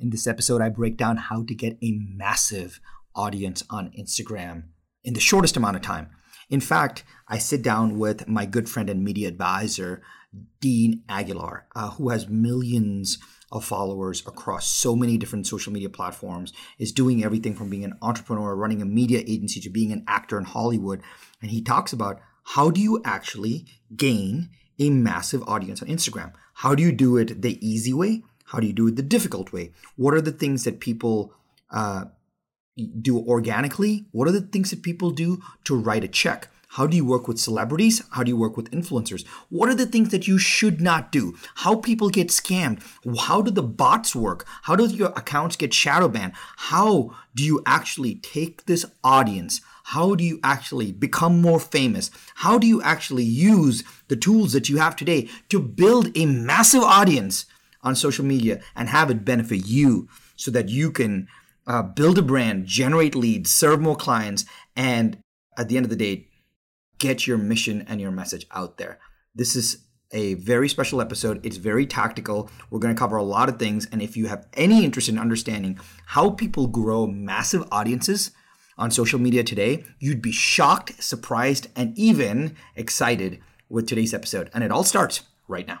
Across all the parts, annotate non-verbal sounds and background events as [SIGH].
In this episode, I break down how to get a massive audience on Instagram in the shortest amount of time. In fact, I sit down with my good friend and media advisor, Dean Aguilar, uh, who has millions of followers across so many different social media platforms, is doing everything from being an entrepreneur, running a media agency, to being an actor in Hollywood. And he talks about how do you actually gain a massive audience on Instagram? How do you do it the easy way? How do you do it the difficult way? What are the things that people uh, do organically? What are the things that people do to write a check? How do you work with celebrities? How do you work with influencers? What are the things that you should not do? How people get scammed? How do the bots work? How do your accounts get shadow banned? How do you actually take this audience? How do you actually become more famous? How do you actually use the tools that you have today to build a massive audience on social media and have it benefit you so that you can uh, build a brand, generate leads, serve more clients, and at the end of the day, get your mission and your message out there. This is a very special episode. It's very tactical. We're going to cover a lot of things. And if you have any interest in understanding how people grow massive audiences on social media today, you'd be shocked, surprised, and even excited with today's episode. And it all starts right now.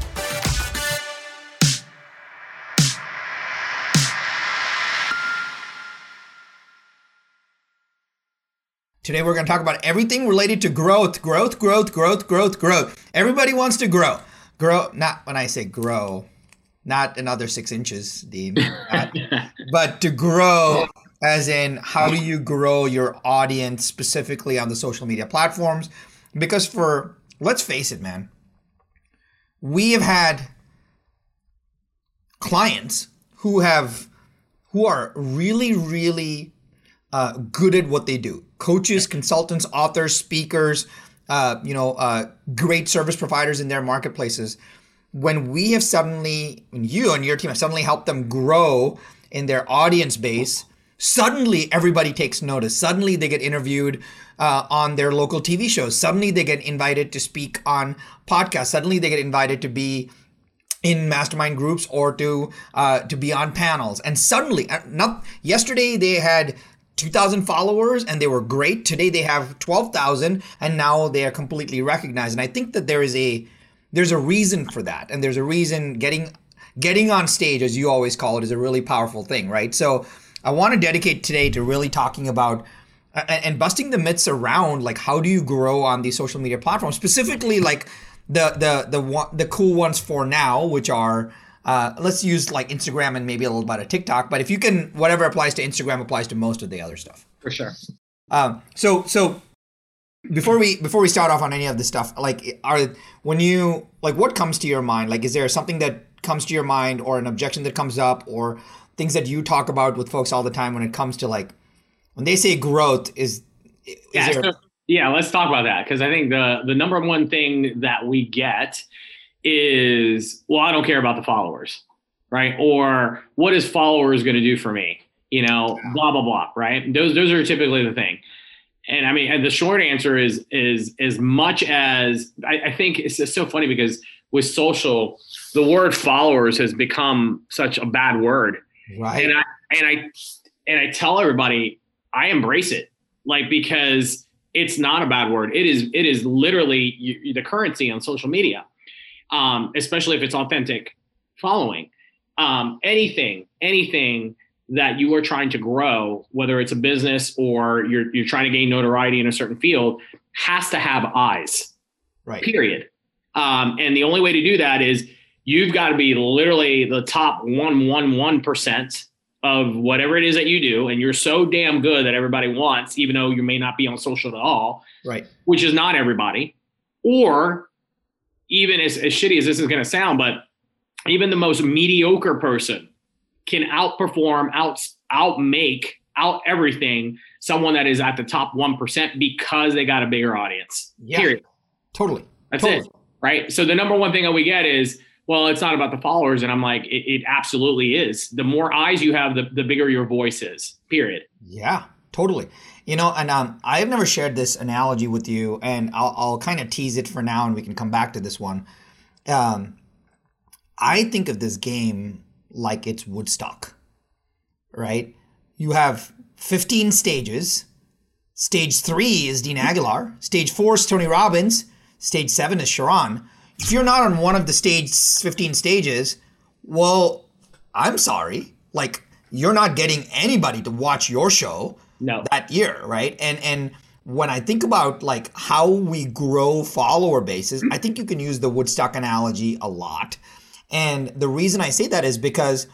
Today we're going to talk about everything related to growth, growth, growth, growth, growth, growth. Everybody wants to grow. Grow, not when I say grow, not another six inches, Dean, not, [LAUGHS] but to grow as in how do you grow your audience specifically on the social media platforms? Because for, let's face it, man, we have had clients who have, who are really, really uh, good at what they do. Coaches, consultants, authors, speakers, uh, you know, uh, great service providers in their marketplaces. When we have suddenly, when you and your team have suddenly helped them grow in their audience base, suddenly everybody takes notice. Suddenly they get interviewed uh, on their local TV shows. Suddenly they get invited to speak on podcasts. Suddenly they get invited to be in mastermind groups or to uh, to be on panels. And suddenly, uh, not yesterday they had 2,000 followers and they were great. Today they have 12,000 and now they are completely recognized. And I think that there is a there's a reason for that. And there's a reason getting getting on stage as you always call it is a really powerful thing, right? So I want to dedicate today to really talking about and busting the myths around like how do you grow on these social media platforms, specifically like the the the the cool ones for now, which are uh, let's use like Instagram and maybe a little bit of TikTok. But if you can, whatever applies to Instagram applies to most of the other stuff. For sure. Um, so so before we before we start off on any of this stuff, like are when you like what comes to your mind? Like, is there something that comes to your mind, or an objection that comes up, or things that you talk about with folks all the time when it comes to like when they say growth? Is, is yeah, there- so, yeah. Let's talk about that because I think the the number one thing that we get is, well, I don't care about the followers, right? Or what is followers going to do for me? You know, blah blah blah, right? Those those are typically the thing. And I mean, and the short answer is is as much as I, I think it's just so funny because with social, the word followers has become such a bad word, right? And I and I and I tell everybody I embrace it, like because it's not a bad word. It is it is literally the currency on social media um, especially if it's authentic following. Um, anything, anything that you are trying to grow, whether it's a business or you're you're trying to gain notoriety in a certain field, has to have eyes. Right. Period. Um, and the only way to do that is you've got to be literally the top one one one percent of whatever it is that you do, and you're so damn good that everybody wants, even though you may not be on social at all. Right. Which is not everybody. Or even as, as shitty as this is going to sound, but even the most mediocre person can outperform, out outmake, out everything someone that is at the top one percent because they got a bigger audience. Yeah. Period. Totally. That's totally. it. Right. So the number one thing that we get is, well, it's not about the followers. And I'm like, it, it absolutely is. The more eyes you have, the, the bigger your voice is. Period. Yeah, totally. You know, and um, I've never shared this analogy with you, and I'll, I'll kind of tease it for now, and we can come back to this one. Um, I think of this game like it's Woodstock, right? You have 15 stages. Stage three is Dean Aguilar. Stage four is Tony Robbins. Stage seven is Sharran. If you're not on one of the stage 15 stages, well, I'm sorry. Like, you're not getting anybody to watch your show No. that year, right? And and when I think about like how we grow follower bases, I think you can use the Woodstock analogy a lot. And the reason I say that is because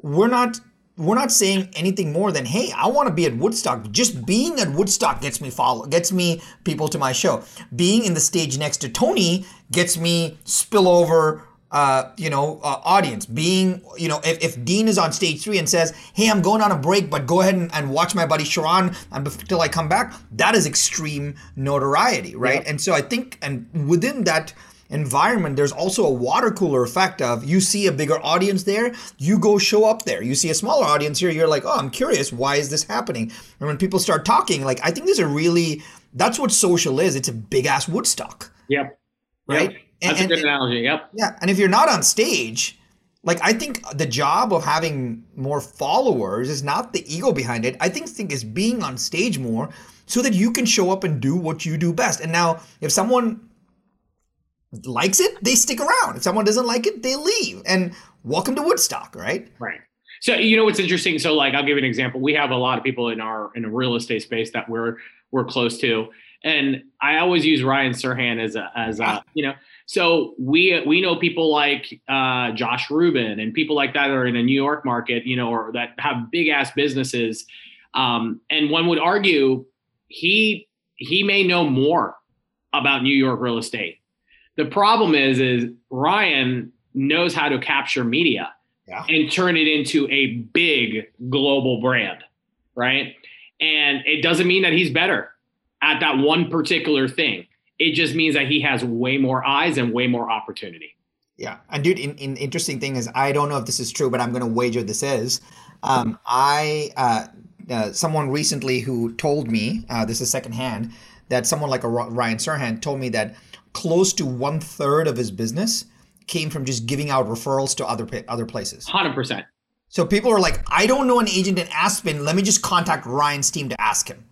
we're not we're not saying anything more than hey i want to be at woodstock just being at woodstock gets me follow gets me people to my show being in the stage next to tony gets me spillover uh, you know uh, audience being you know if, if dean is on stage three and says hey i'm going on a break but go ahead and, and watch my buddy sharran until i come back that is extreme notoriety right Yeah. and so i think and within that environment, there's also a water cooler effect of you see a bigger audience there, you go show up there. You see a smaller audience here, you're like, oh, I'm curious, why is this happening? And when people start talking, like I think there's a really that's what social is. It's a big ass Woodstock, Yep. right? Yep. And- That's a and- good analogy. Yep. yeah, and if you're not on stage, like I think the job of having more followers is not the ego behind it. I think think is being on stage more so that you can show up and do what you do best. And now if someone likes it, they stick around. If someone doesn't like it, they leave. And welcome to Woodstock, right? Right. So you know what's interesting? So like I'll give you an example. We have a lot of people in our in a real estate space that we're we're close to. And I always use Ryan Serhant as a as a ah. you know, so we we know people like uh, Josh Rubin and people like that are in the New York market, you know, or that have big ass businesses. Um, and one would argue he he may know more about New York real estate. The problem is is Ryan knows how to capture media Yeah. and turn it into a big global brand, right? And it doesn't mean that he's better at that one particular thing. It just means that he has way more eyes and way more opportunity. Yeah, and dude, in, in, interesting thing is I don't know if this is true, but I'm going to wager this is. Um, I uh, uh, someone recently who told me uh, this is secondhand that someone like a Ryan Serhant told me that close to one third of his business came from just giving out referrals to other other places. 100%. So people are like, I don't know an agent in Aspen. Let me just contact Ryan's team to ask him.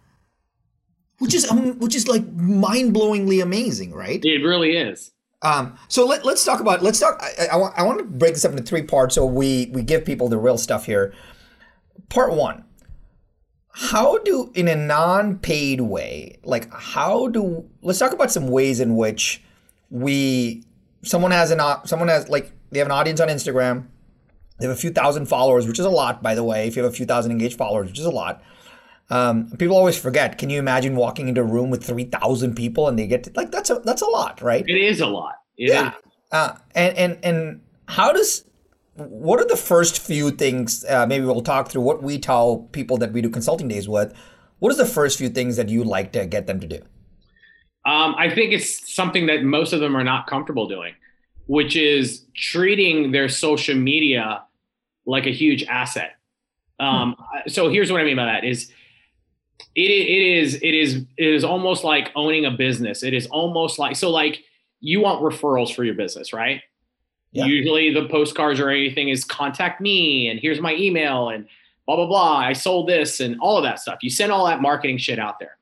Which is um, which is like mind blowingly amazing, right? It really is. Um, so let, let's talk about let's talk. I, I, want, I want to break this up into three parts so we we give people the real stuff here. Part one: How do in a non-paid way, like how do let's talk about some ways in which we someone has an someone has like they have an audience on Instagram, they have a few thousand followers, which is a lot by the way. If you have a few thousand engaged followers, which is a lot. Um, people always forget. Can you imagine walking into a room with three thousand people and they get to, like that's a that's a lot, right? It is a lot. It yeah. is. Uh, and and and how does what are the first few things? Uh, maybe we'll talk through what we tell people that we do consulting days with. What is the first few things that you like to get them to do? Um, I think it's something that most of them are not comfortable doing, which is treating their social media like a huge asset. Um, So here's what I mean by that: is it, it is it is it is almost like owning a business. It is almost like so like you want referrals for your business, right? Yeah. Usually the postcards or anything is contact me and here's my email and blah blah blah. I sold this and all of that stuff. You send all that marketing shit out there.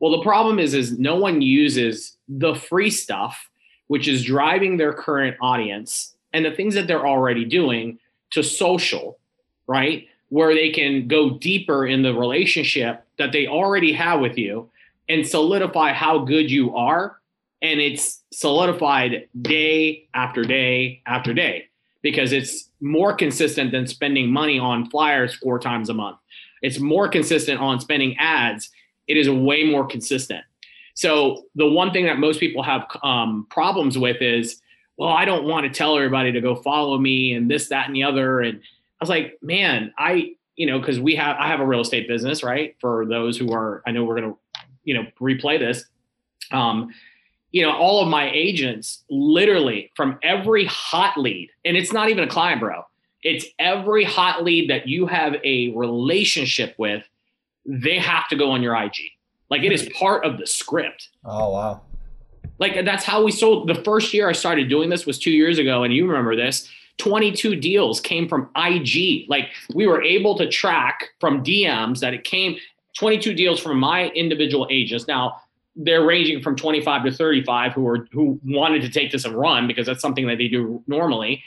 Well, the problem is, is no one uses the free stuff, which is driving their current audience and the things that they're already doing to social, right? Where they can go deeper in the relationship that they already have with you and solidify how good you are. And it's solidified day after day after day because it's more consistent than spending money on flyers four times a month. It's more consistent on spending ads it is way more consistent. So the one thing that most people have um, problems with is well, I don't want to tell everybody to go follow me and this, that, and the other. And I was like, man, I, you know, because we have, I have a real estate business, right? For those who are, I know we're going to, you know, replay this. Um, you know, all of my agents literally from every hot lead, and it's not even a client, bro. It's every hot lead that you have a relationship with, they have to go on your IG. Like it is part of the script. Oh, wow. Like that's how we sold. The first year I started doing this was two years ago, and you remember this. 22 deals came from IG. Like we were able to track from DMs that it came 22 deals from my individual agents. Now they're ranging from 25 to 35 who are who wanted to take this and run because that's something that they do normally.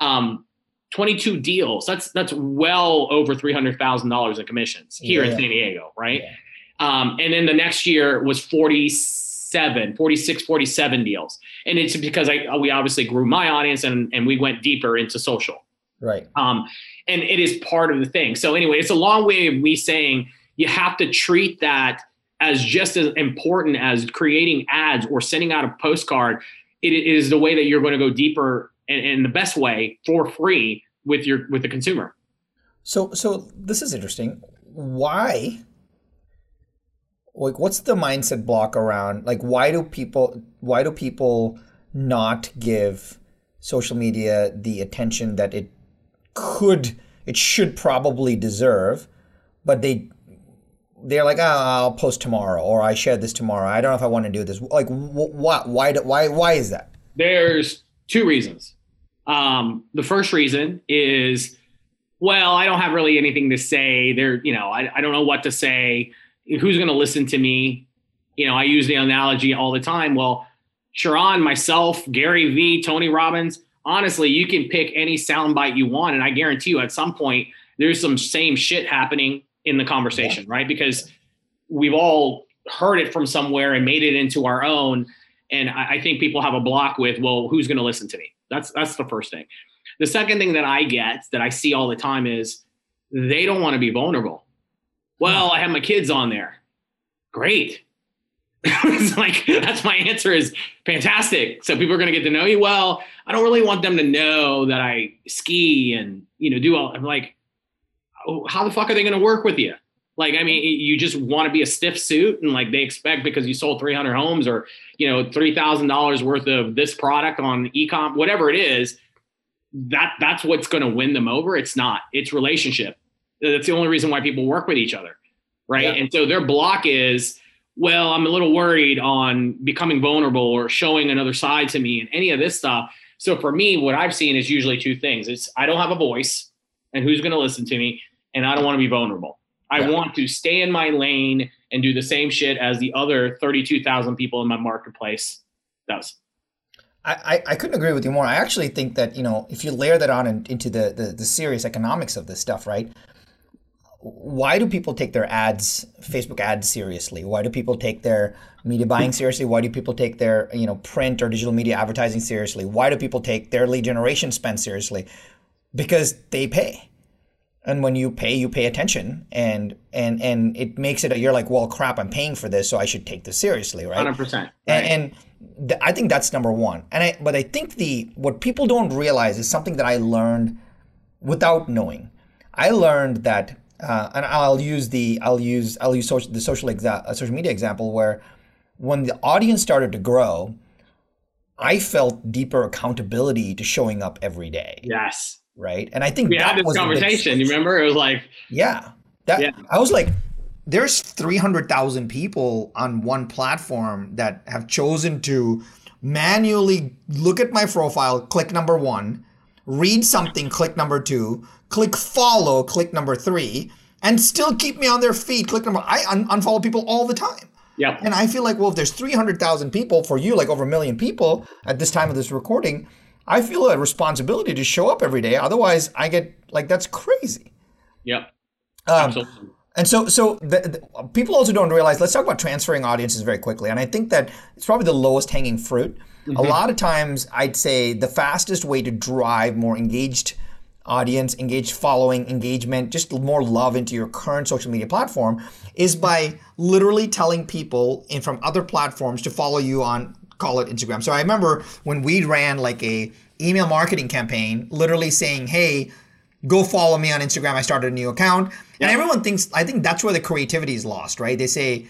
Um, 22 deals. That's that's well over three hundred thousand dollars in commissions here yeah. in San Diego, right? Yeah. Um, and then the next year was 47, 46, 47 deals. And it's because I we obviously grew my audience and and we went deeper into social. Right. Um, and it is part of the thing. So anyway, it's a long way of me saying you have to treat that as just as important as creating ads or sending out a postcard. It is the way that you're going to go deeper and, and the best way for free with your with the consumer. So so this is interesting. Why like what's the mindset block around like why do people why do people not give social media the attention that it could it should probably deserve but they they're like, oh, I'll post tomorrow, or I share this tomorrow. I don't know if I want to do this. Like, wh- why, why, why, why is that? There's two reasons. Um, the first reason is, well, I don't have really anything to say. There, you know, I, I don't know what to say. Who's going to listen to me? You know, I use the analogy all the time. Well, Sharran, myself, Gary Vee, Tony Robbins. Honestly, you can pick any soundbite you want, and I guarantee you, at some point, there's some same shit happening in the conversation, yeah. right? Because we've all heard it from somewhere and made it into our own. And I, I think people have a block with, well, who's going to listen to me? That's that's the first thing. The second thing that I get that I see all the time is they don't want to be vulnerable. Well, I have my kids on there. Great. [LAUGHS] it's like that's my answer is fantastic. So people are going to get to know you well. I don't really want them to know that I ski and you know do all. I'm like, oh, how the fuck are they going to work with you? Like, I mean, you just want to be a stiff suit and like they expect because you sold 300 homes or, you know, $3,000 worth of this product on ecom, whatever it is, that that's what's going to win them over. It's not, it's relationship. That's the only reason why people work with each other. Right. Yeah. And so their block is, well, I'm a little worried on becoming vulnerable or showing another side to me and any of this stuff. So for me, what I've seen is usually two things. It's I don't have a voice and who's going to listen to me and I don't want to be vulnerable. I yeah. want to stay in my lane and do the same shit as the other 32,000 people in my marketplace does. I, I couldn't agree with you more. I actually think that, you know, if you layer that on in, into the, the, the serious economics of this stuff, right? Why do people take their ads, Facebook ads seriously? Why do people take their media buying hmm. seriously? Why do people take their, you know, print or digital media advertising seriously? Why do people take their lead generation spend seriously? Because they pay and when you pay you pay attention and and and it makes it you're like well crap i'm paying for this so i should take this seriously right 100% right. and, and th- i think that's number one and i but i think the what people don't realize is something that i learned without knowing i learned that uh, and i'll use the i'll use i'll use social, the social exa- uh, social media example where when the audience started to grow i felt deeper accountability to showing up every day yes right? And I think we had this conversation. You remember? It was like, yeah, that yeah. I was like, there's 300,000 people on one platform that have chosen to manually look at my profile, click number one, read something, click number two, click follow, click number three, and still keep me on their feed. Click number. I un- unfollow people all the time. Yeah. And I feel like, well, if there's 300,000 people for you, like over a million people at this time of this recording, I feel a responsibility to show up every day. Otherwise, I get like that's crazy. Yeah. Um, Absolutely. And so, so the, the, people also don't realize. Let's talk about transferring audiences very quickly. And I think that it's probably the lowest hanging fruit. Mm-hmm. A lot of times, I'd say the fastest way to drive more engaged audience, engaged following, engagement, just more love into your current social media platform is by literally telling people in from other platforms to follow you on call it Instagram. So I remember when we ran like a email marketing campaign, literally saying, "Hey, go follow me on Instagram. I started a new account." Yeah. And everyone thinks I think that's where the creativity is lost, right? They say,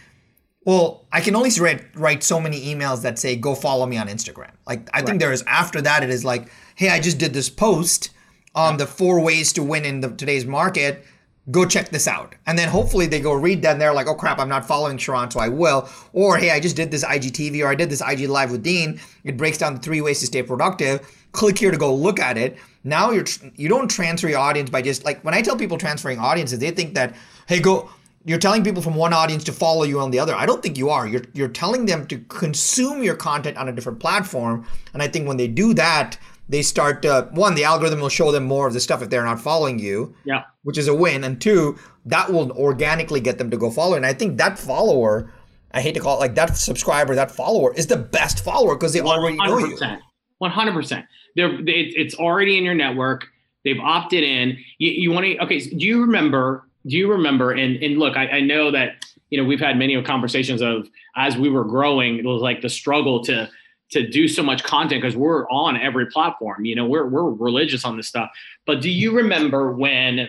"Well, I can only write write so many emails that say go follow me on Instagram." Like I right. think there is after that it is like, "Hey, I just did this post on yeah. the four ways to win in the today's market." go check this out. And then hopefully they go read that and they're like, oh crap, I'm not following Sharran, so I will. Or hey, I just did this IGTV or I did this IG live with Dean. It breaks down the three ways to stay productive. Click here to go look at it. Now you're you don't transfer your audience by just like when I tell people transferring audiences, they think that hey go you're telling people from one audience to follow you on the other. I don't think you are. You're you're telling them to consume your content on a different platform. And I think when they do that, they start uh, one the algorithm will show them more of the stuff if they're not following you yeah. which is a win. And two that will organically get them to go follow. And i think that follower i hate to call it like that subscriber that follower is the best follower because they 100%, already know you. 100% they're it's already in your network. They've opted in. You, you want to okay do you remember do you remember and and look I, I know that you know we've had many conversations of as we were growing it was like the struggle to to do so much content because we're on every platform. You know, we're we're religious on this stuff. But do you remember when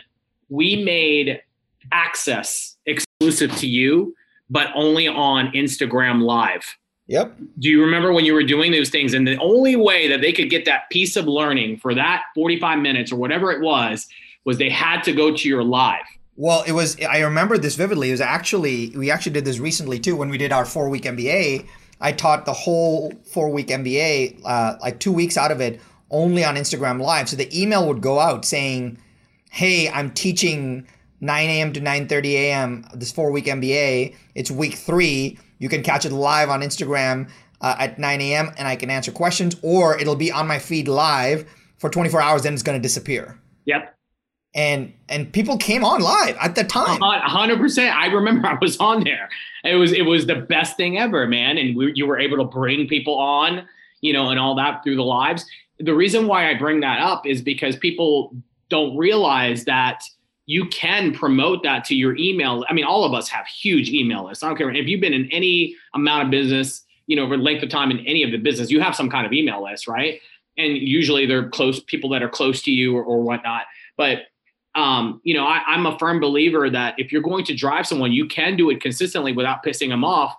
we made access exclusive to you, but only on Instagram Live? Yep. Do you remember when you were doing those things? And the only way that they could get that piece of learning for that 45 minutes or whatever it was, was they had to go to your live. Well, it was, I remember this vividly. It was actually, we actually did this recently too when we did our four week MBA I taught the whole four week MBA, uh, like two weeks out of it, only on Instagram Live. So the email would go out saying, "Hey, I'm teaching 9 a.m. to 9:30 a.m. this four week MBA. It's week three. You can catch it live on Instagram uh, at 9 a.m. and I can answer questions, or it'll be on my feed live for 24 hours. Then it's going to disappear." Yep and and people came on live at the time. hundred percent. I remember I was on there. It was it was the best thing ever, man. And we, you were able to bring people on, you know, and all that through the lives. The reason why I bring that up is because people don't realize that you can promote that to your email. I mean, all of us have huge email lists. I don't care if you've been in any amount of business, you know, over length of time in any of the business, you have some kind of email list, right? And usually they're close people that are close to you or, or whatnot. But um, you know, I, am a firm believer that if you're going to drive someone, you can do it consistently without pissing them off.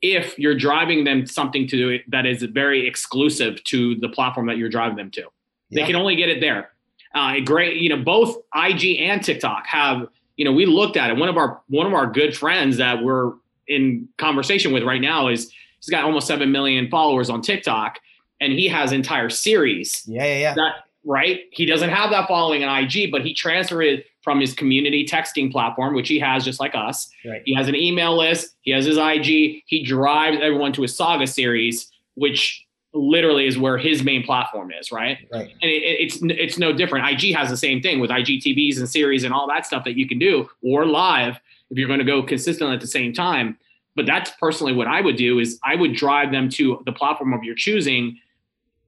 If you're driving them something to do it that is very exclusive to the platform that you're driving them to, yeah. they can only get it there. Uh, great, you know, both IG and TikTok have, you know, we looked at it. One of our one of our good friends that we're in conversation with right now is he's got almost seven million followers on TikTok, and he has entire series. Yeah, yeah, yeah. That right? He doesn't have that following on IG, but he transferred it from his community texting platform, which he has just like us. Right. He has an email list, he has his IG, he drives everyone to his saga series, which literally is where his main platform is, right? Right. And it, it's it's no different. IG has the same thing with IGTVs and series and all that stuff that you can do, or live if you're going to go consistently at the same time. But that's personally what I would do is I would drive them to the platform of your choosing,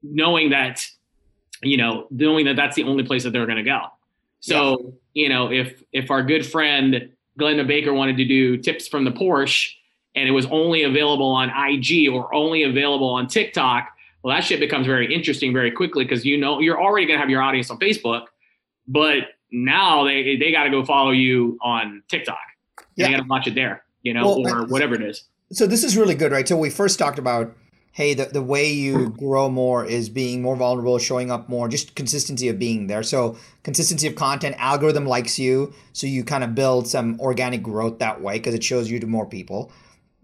knowing that you know, knowing that that's the only place that they're going to go. So, yeah. you know, if if our good friend Glennda Baker wanted to do tips from the Porsche and it was only available on IG or only available on TikTok, well, that shit becomes very interesting very quickly because you know you're already going to have your audience on Facebook, but now they they got to go follow you on TikTok. Yeah. They got to watch it there, you know, well, or whatever it is. So this is really good, right? So we first talked about hey, the, the way you grow more is being more vulnerable, showing up more, just consistency of being there. So consistency of content, algorithm likes you, so you kind of build some organic growth that way because it shows you to more people.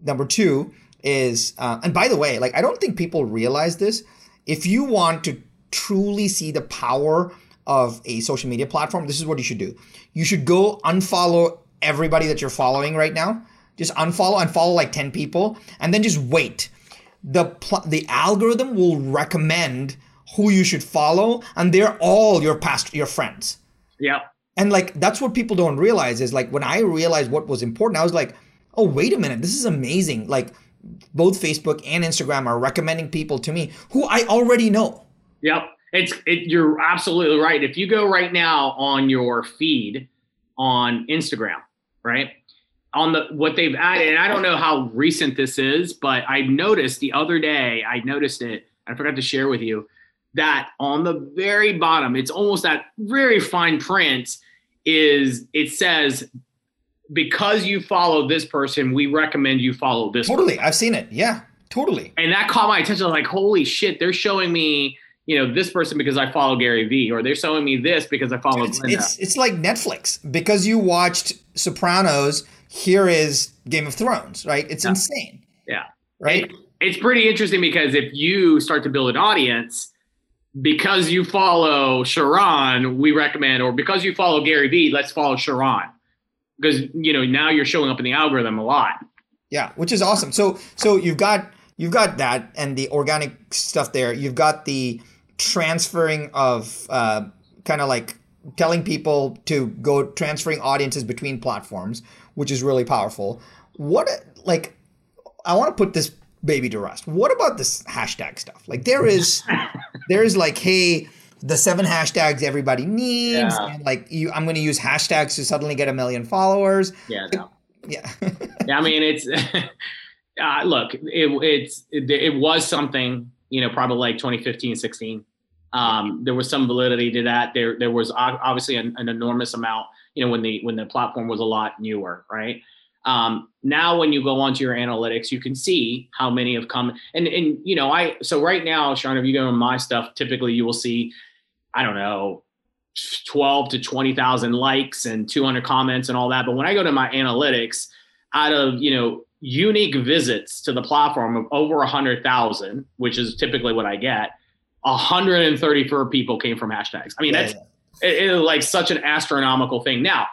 Number two is, uh, and by the way, like I don't think people realize this. If you want to truly see the power of a social media platform, this is what you should do. You should go unfollow everybody that you're following right now. Just unfollow, unfollow like 10 people, and then just wait the pl- the algorithm will recommend who you should follow and they're all your past your friends. Yeah. And like that's what people don't realize is like when i realized what was important i was like oh wait a minute this is amazing. Like both facebook and instagram are recommending people to me who i already know. Yep. It's it, you're absolutely right. If you go right now on your feed on instagram right on the what they've added, and I don't know how recent this is, but I noticed the other day, I noticed it. I forgot to share with you that on the very bottom, it's almost that very fine print is it says because you follow this person, we recommend you follow this. Totally, person. I've seen it. Yeah, totally. And that caught my attention. I was Like, holy shit, they're showing me, you know, this person because I follow Gary Vee, or they're showing me this because I follow. It's, it's, it's like Netflix because you watched Sopranos. Here is Game of Thrones, right? It's Yeah. insane, Yeah. right? It- it's pretty interesting because if you start to build an audience, because you follow Sharran, we recommend, or because you follow Gary Vee, let's follow Sharran. Because you know now you're showing up in the algorithm a lot. Yeah, which is awesome. So so you've got you've got that and the organic stuff there. You've got the transferring of uh, kind of like telling people to go transferring audiences between platforms, which is really powerful. What like I want to put this baby to rest. What about this hashtag stuff? Like there is [LAUGHS] there is like hey the seven hashtags everybody needs Yeah. and like you I'm going to use hashtags to suddenly get a million followers. Yeah. Yeah. Yeah, I mean, it's [LAUGHS] uh, look, it, it's it, it was something, you know, probably like 2015, 16. Um, there was some validity to that. There, there was obviously an, an enormous amount, you know, when the when the platform was a lot newer, right? Um, now, when you go onto your analytics, you can see how many have come. And and you know, I so right now, Sean, if you go on my stuff, typically you will see, I don't know, 12 to 20,000 likes and 200 comments and all that. But when I go to my analytics, out of you know unique visits to the platform of over 100,000, which is typically what I get, 134 people came from hashtags. I mean, Yeah, that's yeah. it, it like such an astronomical thing. Now,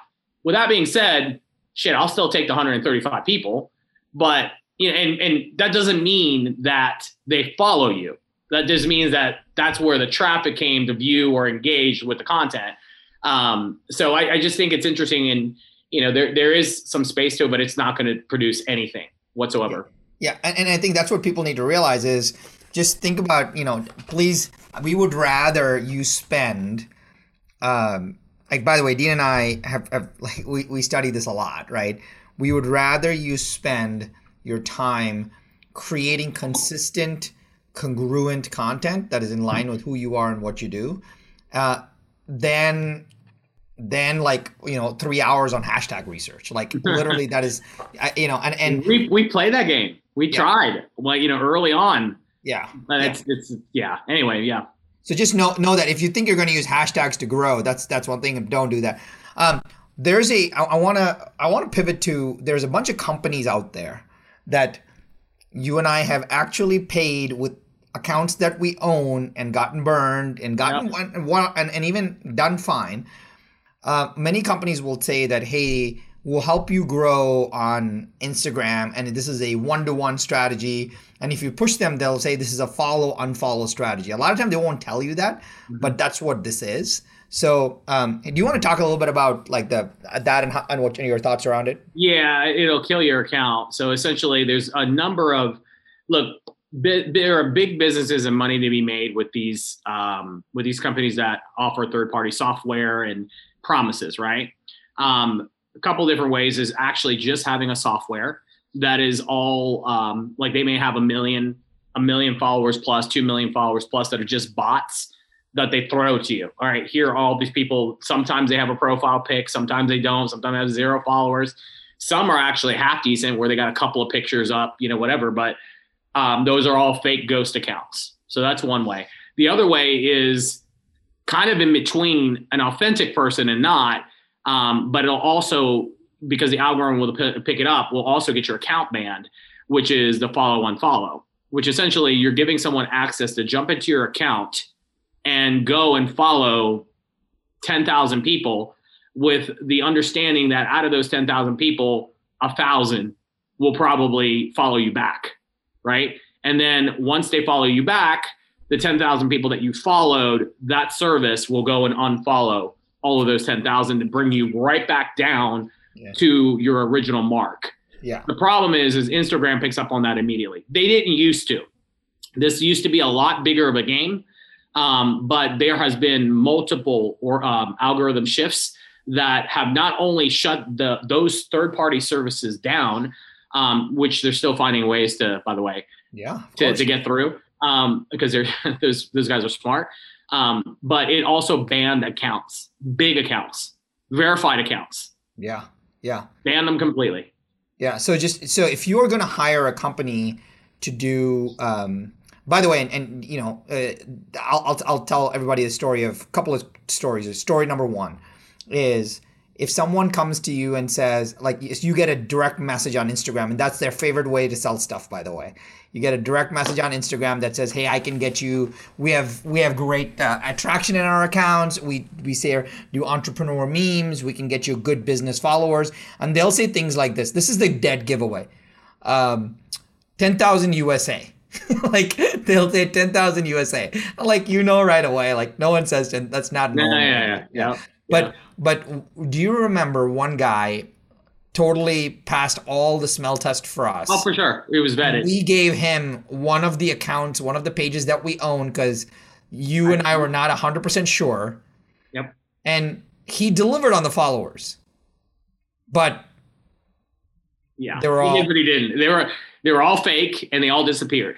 with that being said, shit, I'll still take the 135 people, but you know, and and that doesn't mean that they follow you. That just means that that's where the traffic came to view or engage with the content. Um, so I, I just think it's interesting, and you know, there there is some space to it, but it's not going to produce anything whatsoever. Yeah, and, and I think that's what people need to realize is just think about, you know, please, we would rather you spend, um, like, by the way, Dean and I have, have like, we, we study this a lot, right? We would rather you spend your time creating consistent, congruent content that is in line with who you are and what you do, uh, than than like you know three hours on hashtag research like [LAUGHS] literally that is you know and and we we play that game. We Yeah. tried, well, you know, early on, yeah but yeah. it's it's yeah. Anyway, yeah. So just know know that if you think you're going to use hashtags to grow, that's that's one thing. and Don't do that. Um, there's a I want to I want to pivot to there's a bunch of companies out there that you and I have actually paid with accounts that we own and gotten burned and gotten Yep. one, one and, and even done fine. Uh, many companies will say that hey we'll help you grow on Instagram and this is a one-to-one strategy and if you push them they'll say this is a follow unfollow strategy a lot of time they won't tell you that but that's what this is so um, do you want to talk a little bit about like the that and, how, and what your thoughts around it Yeah, it'll kill your account. So essentially, there's a number of look. Bi- there are big businesses and money to be made with these um, with these companies that offer third party software and promises, right? Um, a couple different ways is actually just having a software that is all um, like they may have a million a million followers plus two million followers plus that are just bots that they throw to you. All right, here are all these people. Sometimes they have a profile pic, sometimes they don't. Sometimes they have zero followers. Some are actually half decent where they got a couple of pictures up, you know, whatever. But um, those are all fake ghost accounts. So that's one way. The other way is kind of in between an authentic person and not. Um, but it'll also because the algorithm will p- pick it up, will also get your account banned, which is the follow unfollow. Which essentially you're giving someone access to jump into your account and go and follow 10,000 people with the understanding that out of those 10,000 people, a thousand will probably follow you back, right? And then once they follow you back, the 10,000 people that you followed, that service will go and unfollow all of those 10,000 to bring you right back down Yeah. to your original mark. yeah The problem is, is Instagram picks up on that immediately. They didn't used to. This used to be a lot bigger of a game, um, but there has been multiple or um, algorithm shifts that have not only shut the those third party services down, um, which they're still finding ways to, by the way, yeah, to, to get through um, because they're [LAUGHS] those those guys are smart. Um, but it also banned accounts, big accounts, verified accounts. Yeah, yeah, banned them completely. Yeah. So just so if you are going to hire a company to do, um, by the way, and, and you know, uh, I'll, I'll I'll tell everybody a story of a couple of stories. Story number one is if someone comes to you and says like you get a direct message on instagram and that's their favorite way to sell stuff by the way you get a direct message on instagram that says hey i can get you we have we have great uh, attraction in our accounts we we say do entrepreneur memes we can get you good business followers and they'll say things like this this is the dead giveaway um, 10000 usa [LAUGHS] like they'll say 10,000 USA. Like you know right away, like no one says 10, that's not normal. Yeah, yeah, yeah. yeah. But yeah. But do you remember one guy totally passed all the smell test for us? Oh, for sure. It was vetted. We gave him one of the accounts, one of the pages that we own because you and I were not 100% sure. Yep. And he delivered on the followers. But yeah, they were all, he did, but he didn't. They were they were all fake and they all disappeared.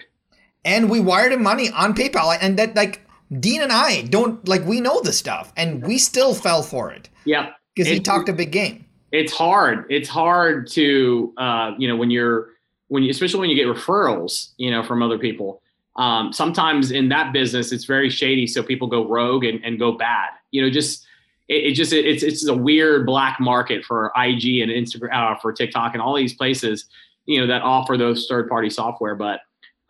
And we wired him money on PayPal, and that like Dean and I don't like we know the stuff, and we still fell for it. Yeah, because he talked a big game. It's hard. It's hard to uh, you know when you're when you especially when you get referrals, you know, from other people. Um, sometimes in that business, it's very shady, so people go rogue and, and go bad. You know, just it, it just it, it's it's a weird black market for IG and Instagram, uh, for TikTok, and all these places, you know, that offer those third party software, but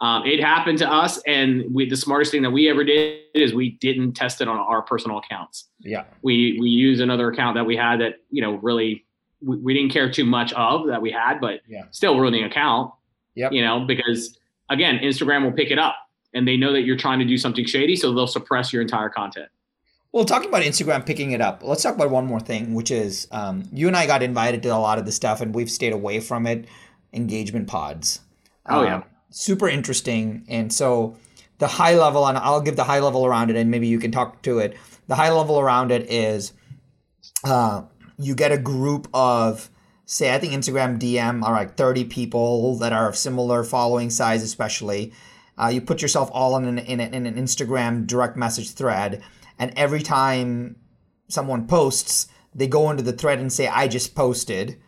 um, it happened to us, and we, the smartest thing that we ever did is we didn't test it on our personal accounts. Yeah, we we used another account that we had that you know really we, we didn't care too much of that we had, but yeah. still ruining account. Yeah, you know because again, Instagram will pick it up, and they know that you're trying to do something shady, so they'll suppress your entire content. Well, talking about Instagram picking it up, let's talk about one more thing, which is um, you and I got invited to a lot of the stuff, and we've stayed away from it. Engagement pods. Oh yeah um, super interesting. And so the high level, and I'll give the high level around it, and maybe you can talk to it. The high level around it is uh, you get a group of, say, I think Instagram DM are like 30 people that are of similar following size, especially. Uh, you put yourself all in an, in, in an Instagram direct message thread, and every time someone posts, they go into the thread and say, I just posted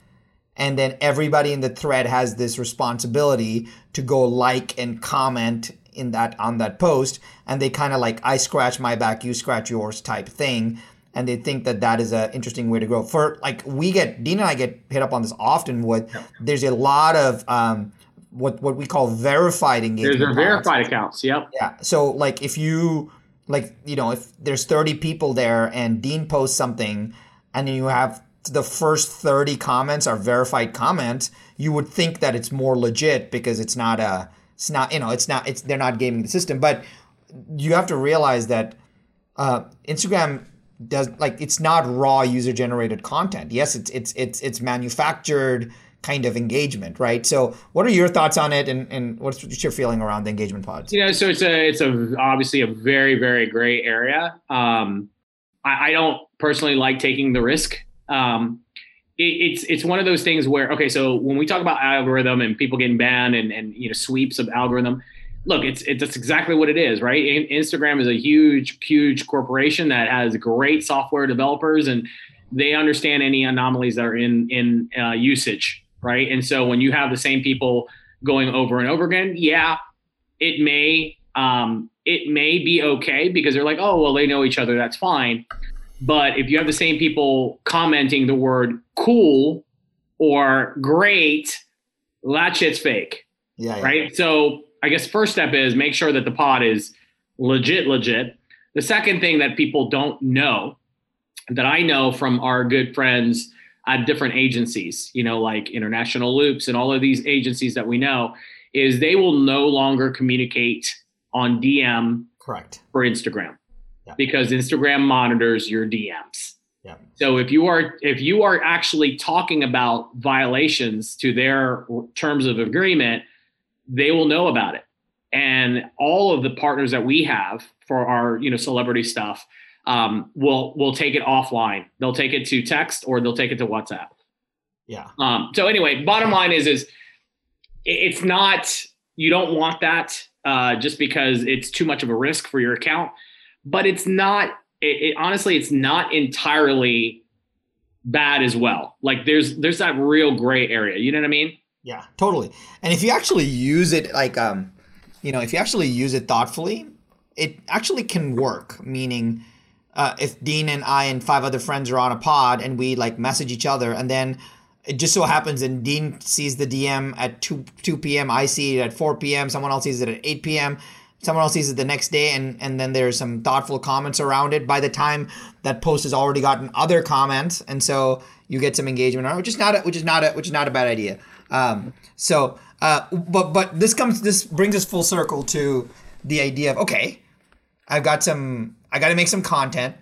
and then everybody in the thread has this responsibility to go like and comment in that on that post. And they kind of like i scratch my back you scratch yours type thing. And they think that that is an interesting way to grow. For like we get dean and i get hit up on this often with there's a lot of um, what what we call verified engagement there's verified accounts yep. Yeah. So like if you like you know if there's 30 people there and dean posts something and you have the first 30 comments are verified comments, you would think that it's more legit because it's not a it's not you know it's not it's they're not gaming the system. But you have to realize that uh, Instagram does like it's not raw user generated content. Yes it's it's it's it's manufactured kind of engagement right? So what are your thoughts on it? And, and what's your feeling around the engagement pods? You know so it's a it's a obviously a very very gray area. Um I, I don't personally like taking the risk um, it, it's it's one of those things where okay, so when we talk about algorithm and people getting banned and and you know sweeps of algorithm, look, it's it's exactly what it is, right? Instagram is a huge huge corporation that has great software developers and they understand any anomalies that are in in uh, usage, right? And so when you have the same people going over and over again, yeah, it may um, it may be okay because they're like, oh well, they know each other, that's fine. But if you have the same people commenting the word cool or great, that shit's fake. Yeah, yeah. Right. So I guess first step is make sure that the pod is legit, legit. The second thing that people don't know that I know from our good friends at different agencies, you know, like International Loops and all of these agencies that we know, is they will no longer communicate on DM correct for Instagram yeah. because Instagram monitors your DMs. Yeah. So if you are if you are actually talking about violations to their terms of agreement, they will know about it. And all of the partners that we have for our you know celebrity stuff, um, will will take it offline. They'll take it to text or they'll take it to WhatsApp. Yeah. Um, so anyway, bottom line is is it's not you don't want that uh, just because it's too much of a risk for your account, but it's not. It, it honestly, it's not entirely bad as well. Like there's there's that real gray area. You know what I mean? Yeah, totally. And if you actually use it like um, you know, if you actually use it thoughtfully, it actually can work. Meaning, uh, if Dean and I and five other friends are on a pod and we like message each other, and then it just so happens and Dean sees the DM at 2 2 p.m. I see it at 4 p.m. Someone else sees it at 8 p.m. Someone else sees it the next day, and and then there's some thoughtful comments around it. By the time that post has already gotten other comments, and so you get some engagement, which is not a, which is not a, which is not a bad idea. Um, so, uh, but but this comes this brings us full circle to the idea of okay, I've got some I got to make some content,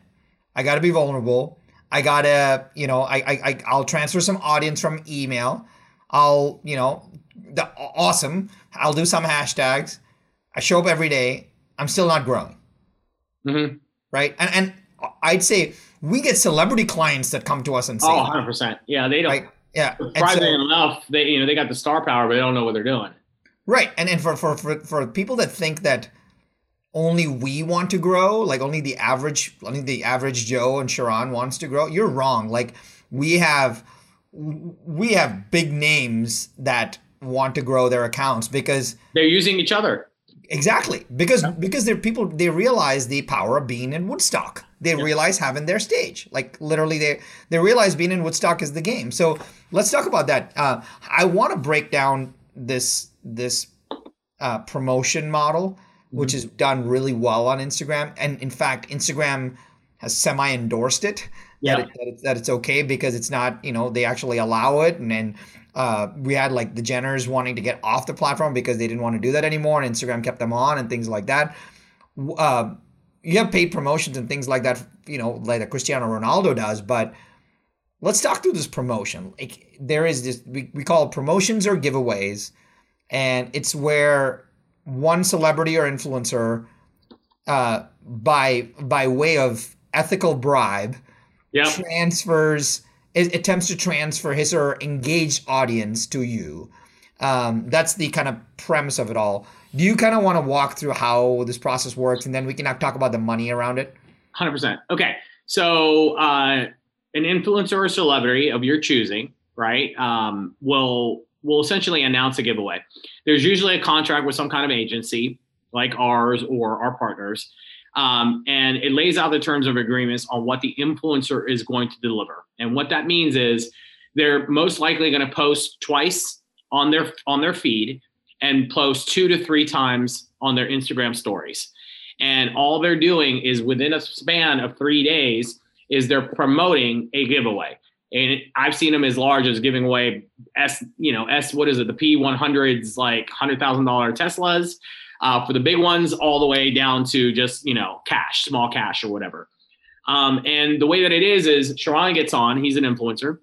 I got to be vulnerable, I gotta you know I, I I'll transfer some audience from email, I'll you know the awesome. I'll do some hashtags, I show up every day, I'm still not growing, mm-hmm. right? And and I'd say we get celebrity clients that come to us and say, "Oh, 100 percent, yeah, they don't." Right? Yeah. Surprisingly so, enough, they you know they got the star power, but they don't know what they're doing. Right, and and for for for, for people that think that only we want to grow, like only the average, only the average Joe and Sharon wants to grow, you're wrong. Like we have we have big names that want to grow their accounts because they're using each other. Exactly. Because yeah. because they're people they realize the power of being in Woodstock. They yeah. realize having their stage. Like literally they they realize being in Woodstock is the game. So let's talk about that. Uh, I want to break down this this uh, promotion model, which mm-hmm. is done really well on Instagram. And in fact, Instagram has semi endorsed it. Yeah. That, it, that, it, that it's okay because it's not, you know, they actually allow it and then uh, we had like the Jenners wanting to get off the platform because they didn't want to do that anymore, and Instagram kept them on and things like that. Uh, you have paid promotions and things like that, you know, like that Cristiano Ronaldo does. But let's talk through this promotion. Like there is this we, we call it promotions or giveaways, and it's where one celebrity or influencer, uh, by by way of ethical bribe, yep. transfers attempts to transfer his or engaged audience to you. Um, that's the kind of premise of it all. Do you kind of want to walk through how this process works, and then we can talk about the money around it? Hundred percent. Okay, so uh, an influencer or celebrity of your choosing, right, um, will will essentially announce a giveaway. There's usually a contract with some kind of agency, like ours or our partners, um, and it lays out the terms of agreements on what the influencer is going to deliver. And what that means is they're most likely going to post twice on their on their feed and post two to three times on their Instagram stories. And all they're doing is within a span of three days is they're promoting a giveaway. And I've seen them as large as giving away S, you know, S, what is it, the P100s, like $100,000 Teslas uh, for the big ones, all the way down to just you know cash, small cash or whatever. Um, and the way that it is is Sharran gets on. He's an influencer.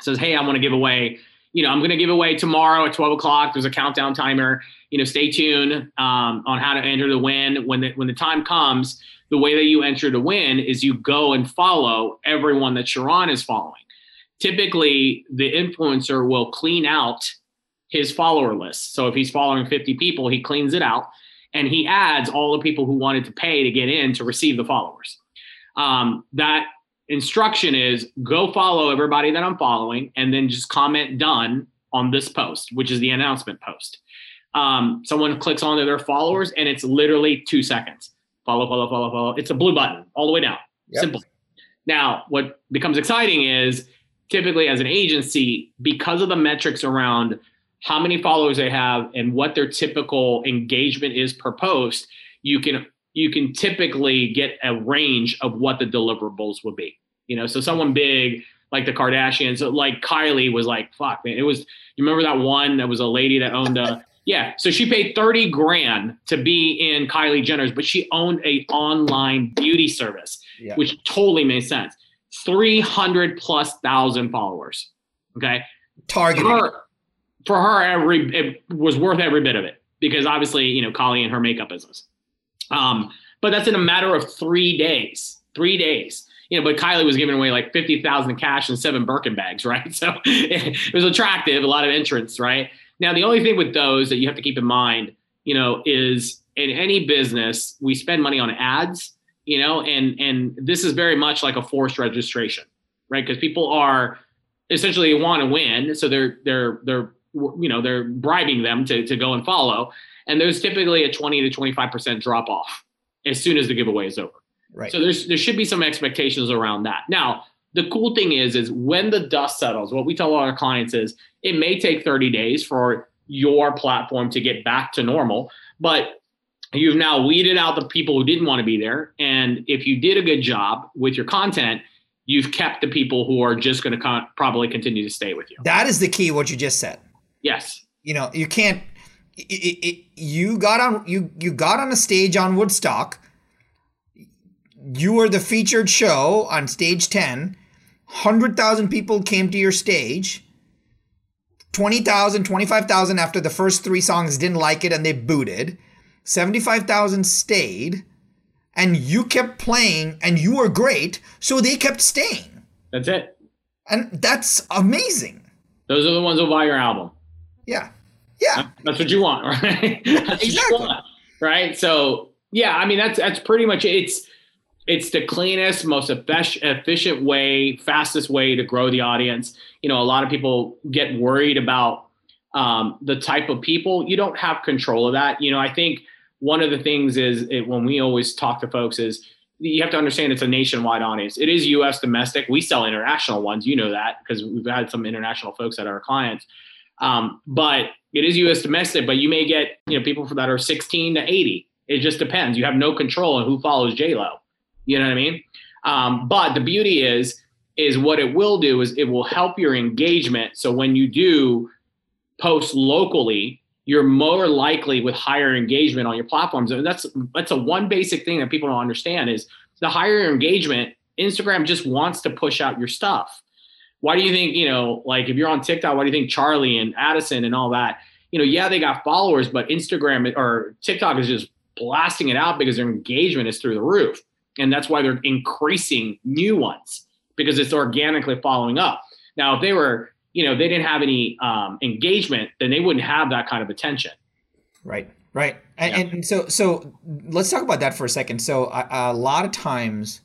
Says, "Hey, I want to give away. You know, I'm going to give away tomorrow at 12 o'clock. There's a countdown timer. You know, stay tuned um, on how to enter the win. When the when the time comes, the way that you enter to win is you go and follow everyone that Sharran is following. Typically, the influencer will clean out his follower list. So if he's following 50 people, he cleans it out and he adds all the people who wanted to pay to get in to receive the followers. Um, that instruction is go follow everybody that I'm following and then just comment done on this post, which is the announcement post. Um, someone clicks onto their followers and it's literally two seconds. Follow, follow, follow, follow. It's a blue button all the way down. Yep. Simple. Now, what becomes exciting is typically as an agency, because of the metrics around how many followers they have and what their typical engagement is per post, you can you can typically get a range of what the deliverables would be. You know, so someone big like the Kardashians, like Kylie was like, fuck, man. It was you remember that one that was a lady that owned a [LAUGHS] yeah. So she paid 30 grand to be in Kylie Jenner's, but she owned a online beauty service, yeah. which totally made sense. 300 plus thousand followers. Okay. Target for her, every it was worth every bit of it because obviously, you know, Kylie and her makeup business. Um, but that's in a matter of three days. three days. You know, but Kylie was giving away like fifty thousand cash and seven Birkin bags, [LAUGHS] right? So it was attractive, a lot of entrants, right? Now the only thing with those that you have to keep in mind, you know, is in any business we spend money on ads, you know, and and this is very much like a forced registration, right? Because people are essentially want to win, so they're they're they're you know they're bribing them to to go and follow, and there's typically a twenty to twenty five percent drop off as soon as the giveaway is over. Right. So there's there should be some expectations around that. Now, the cool thing is is when the dust settles, what we tell our clients is it may take 30 days for your platform to get back to normal, but you've now weeded out the people who didn't want to be there and if you did a good job with your content, you've kept the people who are just going to con- probably continue to stay with you. That is the key what you just said. Yes. You know, you can't it, it, it, you got on you you got on a stage on Woodstock. You were the featured show on stage 10. 100,000 people came to your stage. 20,000, 25,000 after the first 3 songs didn't like it and they booted. 75,000 stayed and you kept playing and you were great, so they kept staying. That's it. And that's amazing. Those are the ones who buy your album. Yeah. Yeah. That's what you want, [LAUGHS] right? that's exactly. Want, right? So, yeah, I mean that's that's pretty much it. it's it's the cleanest, most efficient way, fastest way to grow the audience. You know, a lot of people get worried about um, the type of people. You don't have control of that. You know, I think one of the things is it, when we always talk to folks is you have to understand it's a nationwide audience. It is U.S. domestic. We sell international ones. You know that because we've had some international folks that are our clients. Um, but it is U.S. domestic. But you may get you know people that are 16 to 80. It just depends. You have no control on who follows J Lo. You know what I mean? Um, but the beauty is is what it will do is it will help your engagement. So when you do post locally, you're more likely with higher engagement on your platforms. And that's that's a one basic thing that people don't understand is the higher engagement, Instagram just wants to push out your stuff. Why do you think, you know, like if you're on TikTok, why do you think Charlie and Addison and all that, you know, yeah, they got followers, but Instagram or TikTok is just blasting it out because their engagement is through the roof. And that's why they're increasing new ones because it's organically following up. Now, if they were you know they didn't have any um, engagement, then they wouldn't have that kind of attention. Right, right, and, yeah. and so so let's talk about that for a second. So a, a, lot of times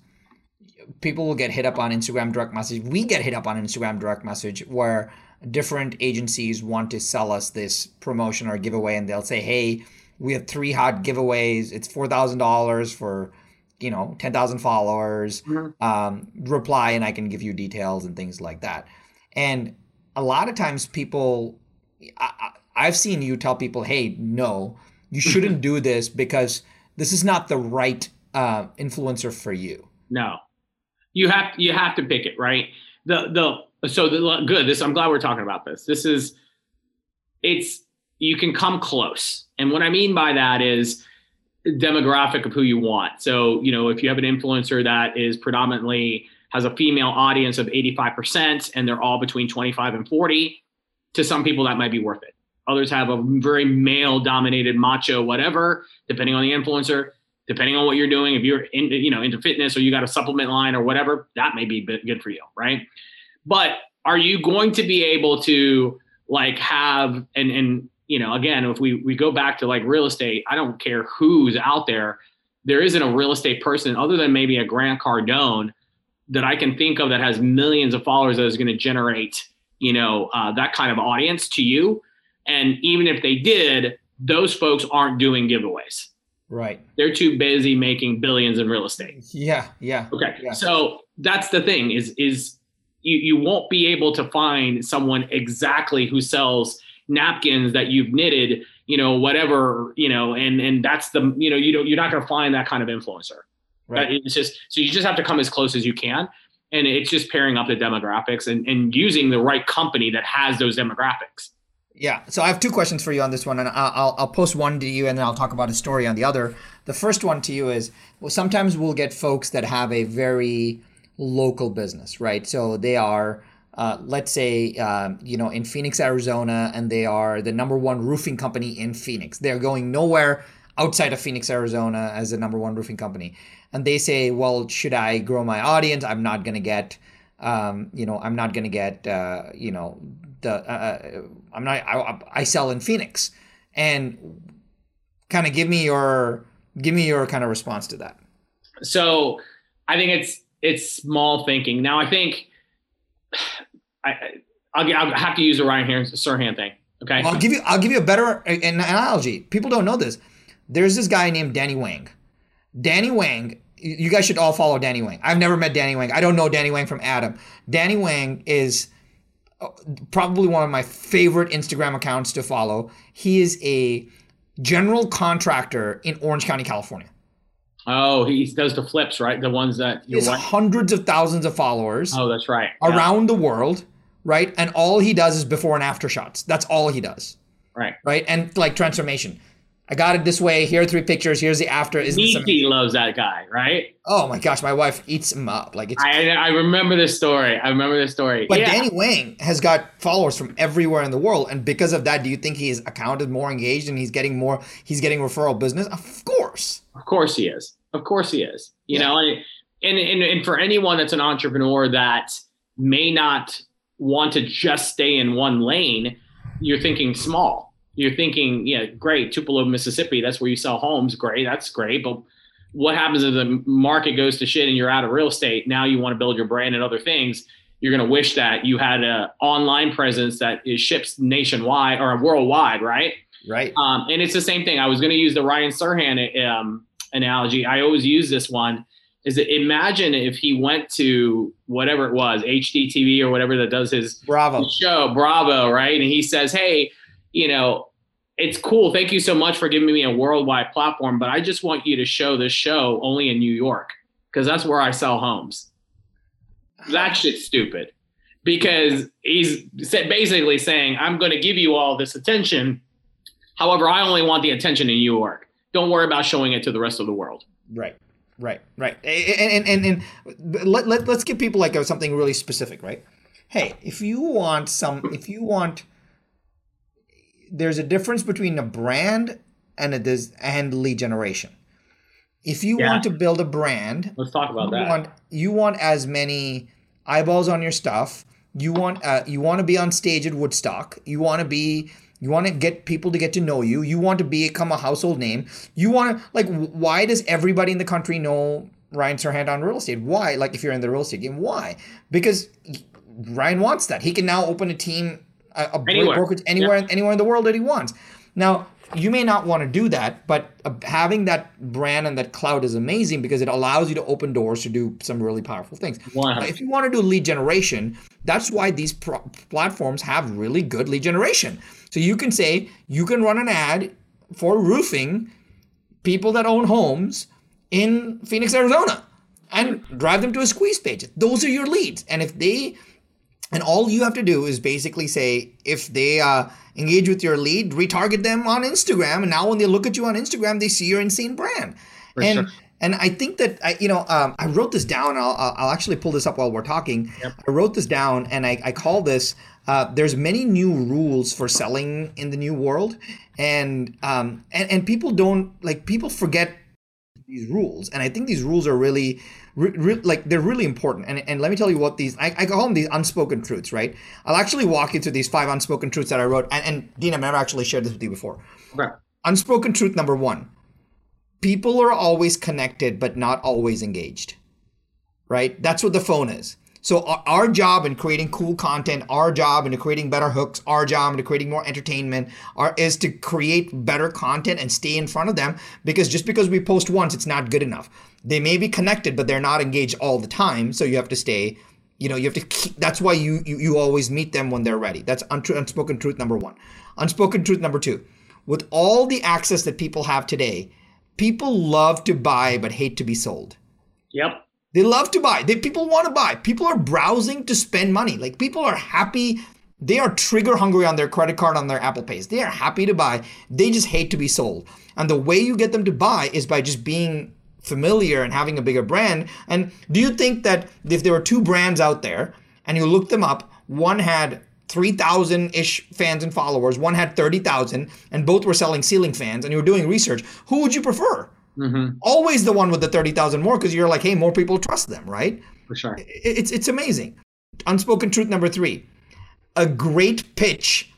people will get hit up on Instagram direct message. We get hit up on Instagram direct message where different agencies want to sell us this promotion or giveaway, and they'll say, "Hey, we have three hot giveaways. It's four thousand dollars for." you know 10,000 followers mm-hmm. um, reply and I can give you details and things like that and a lot of times people I, I've seen you tell people, "Hey, no, you shouldn't [LAUGHS] do this because this is not the right uh, influencer for you." No, you have you have to pick it right. The the so the good. This I'm glad we're talking about this. This is it's you can come close, and what I mean by that is demographic of who you want. So you know if you have an influencer that is predominantly has a female audience of 85% and they're all between 25 and 40 to some people that might be worth it others have a very male dominated macho whatever depending on the influencer depending on what you're doing if you're in, you know into fitness or you got a supplement line or whatever that may be good for you right but are you going to be able to like have and and you know again if we we go back to like real estate i don't care who's out there there isn't a real estate person other than maybe a grant cardone that I can think of that has millions of followers that is going to generate, you know, uh, that kind of audience to you. And even if they did, those folks aren't doing giveaways. Right. They're too busy making billions in real estate. Yeah. Yeah. Okay. Yeah. So that's the thing is is you, you won't be able to find someone exactly who sells napkins that you've knitted, you know, whatever, you know, and and that's the you know, you don't you're not gonna find that kind of influencer. Right. It's just so you just have to come as close as you can. And it's just pairing up the demographics and, and using the right company that has those demographics. Yeah. So I have two questions for you on this one, and I'll, I'll post one to you, and then I'll talk about a story on the other. The first one to you is well, sometimes we'll get folks that have a very local business, right? So they are, uh, let's say, uh, you know, in Phoenix, Arizona, and they are the number one roofing company in Phoenix. They're going nowhere outside of Phoenix, Arizona, as the number one roofing company, and they say, "Well, should I grow my audience? I'm not going to get, um, you know, I'm not going to get, uh, you know, the, uh, uh, I'm not, I, I sell in Phoenix," and kind of give me your, give me your kind of response to that. So, I think it's it's small thinking. Now, I think I I'll, I'll have to use the Ryan Serhant thing. Okay. I'll give you I'll give you a better an analogy. People don't know this. There's this guy named Danny Wang. Danny Wang, you guys should all follow Danny Wang. I've never met Danny Wang. I don't know Danny Wang from Adam. Danny Wang is probably one of my favorite Instagram accounts to follow. He is a general contractor in Orange County, California. Oh, he does the flips, right? The ones that he has hundreds of thousands of followers. Oh, that's right. Around the world right? And all he does is before and after shots. That's all he does. Right. Right. And like transformation. I got it this way. Here are three pictures. Here's the after. Isn't loves that guy, right? Oh my gosh, my wife eats him up. Like it's. I, I remember this story. I remember this story. But yeah. Danny Wang has got followers from everywhere in the world, and because of that, do you think his account is more engaged and he's getting more? He's getting referral business. Of course. Of course he is. Of course he is. You yeah. know, and, and and and for anyone that's an entrepreneur that may not want to just stay in one lane, you're thinking small. You're thinking, yeah, great, Tupelo, Mississippi, that's where you sell homes. Great, that's great. But what happens if the market goes to shit and you're out of real estate? Now you want to build your brand and other things. You're going to wish that you had an online presence that is ships nationwide or worldwide, right? Right. Um, and it's the same thing. I was going to use the Ryan Serhant um, analogy. I always use this one is that imagine if he went to whatever it was, HGTV or whatever that does his Bravo show, Bravo, right? And he says, Hey, you know, it's cool. Thank you so much for giving me a worldwide platform, but I just want you to show this show only in New York because that's where I sell homes. That shit's stupid because he's basically saying, I'm going to give you all this attention. However, I only want the attention in New York. Don't worry about showing it to the rest of the world. Right. Right, right, and and and, and let, let let's give people like something really specific, right? Hey, if you want some, if you want, there's a difference between a brand and a des- and lead generation. If you yeah. want to build a brand, let's talk about you that. Want, you want as many eyeballs on your stuff. You want uh, you want to be on stage at Woodstock. You want to be you want to get people to get to know you. You want to become a household name. You want to like why does everybody in the country know Ryan Serhant on real estate? Why? Like if you're in the real estate game, why? Because Ryan wants that. He can now open a team a, a anywhere. brokerage anywhere yeah. anywhere in the world that he wants. Now, you may not want to do that, but uh, having that brand and that cloud is amazing because it allows you to open doors to do some really powerful things. Wow. If you want to do lead generation, that's why these pro- platforms have really good lead generation. So you can say you can run an ad for roofing people that own homes in Phoenix, Arizona, and drive them to a squeeze page. Those are your leads, and if they and all you have to do is basically say if they uh, engage with your lead, retarget them on Instagram, and now when they look at you on Instagram, they see your insane brand. For and sure. and I think that I, you know, um, I wrote this down. I'll, I'll actually pull this up while we're talking. Yep. I wrote this down, and I, I call this. Uh, there's many new rules for selling in the new world, and um, and and people don't like people forget these rules, and I think these rules are really re- re- like they're really important. And, and let me tell you what these I, I, call them these unspoken truths, right? I'll actually walk you through these five unspoken truths that I wrote. And, and Dean, I've never actually shared this with you before. Right. Unspoken truth number one: people are always connected, but not always engaged. Right? That's what the phone is. So our, job in creating cool content, our job in creating better hooks, our job in creating more entertainment, are, is to create better content and stay in front of them. Because just because we post once, it's not good enough. They may be connected, but they're not engaged all the time. So you have to stay. You know, you have to. Keep, that's why you, you you always meet them when they're ready. That's unspoken truth number one. Unspoken truth number two. With all the access that people have today, people love to buy but hate to be sold. Yep. They love to buy. They, people want to buy. People are browsing to spend money. Like people are happy. They are trigger hungry on their credit card, on their Apple Pays. They are happy to buy. They just hate to be sold. And the way you get them to buy is by just being familiar and having a bigger brand. And do you think that if there were two brands out there and you looked them up, one had 3,000 ish fans and followers, one had 30,000, and both were selling ceiling fans, and you were doing research, who would you prefer? Mm-hmm. Always the one with the 30,000 more because you're like, hey, more people trust them, right? For sure. It's, it's amazing. Unspoken truth number three a great pitch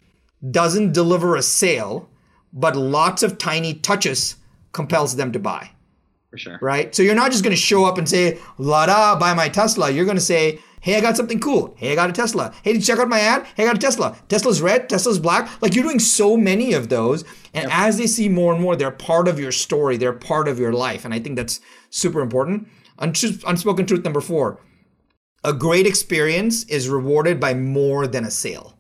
doesn't deliver a sale, but lots of tiny touches compels them to buy. For sure. Right? So you're not just going to show up and say, la da, buy my Tesla. You're going to say, hey, I got something cool. Hey, I got a Tesla. Hey, did you check out my ad? Hey, I got a Tesla. Tesla's red, Tesla's black. Like you're doing so many of those. And yep. as they see more and more, they're part of your story, they're part of your life. And I think that's super important. Unspoken truth number four a great experience is rewarded by more than a sale.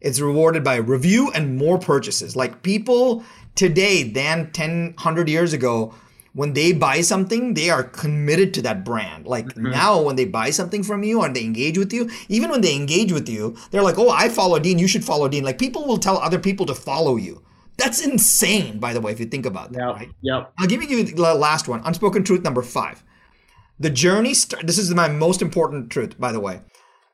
It's rewarded by review and more purchases. Like people today than 10, 100 years ago, when they buy something, they are committed to that brand. Like mm-hmm. now, when they buy something from you and they engage with you, even when they engage with you, they're like, oh, I follow Dean, you should follow Dean. Like people will tell other people to follow you. That's insane, by the way, if you think about that. Yep. Right? Yep. I'll give you the last one unspoken truth number five. The journey, st- this is my most important truth, by the way.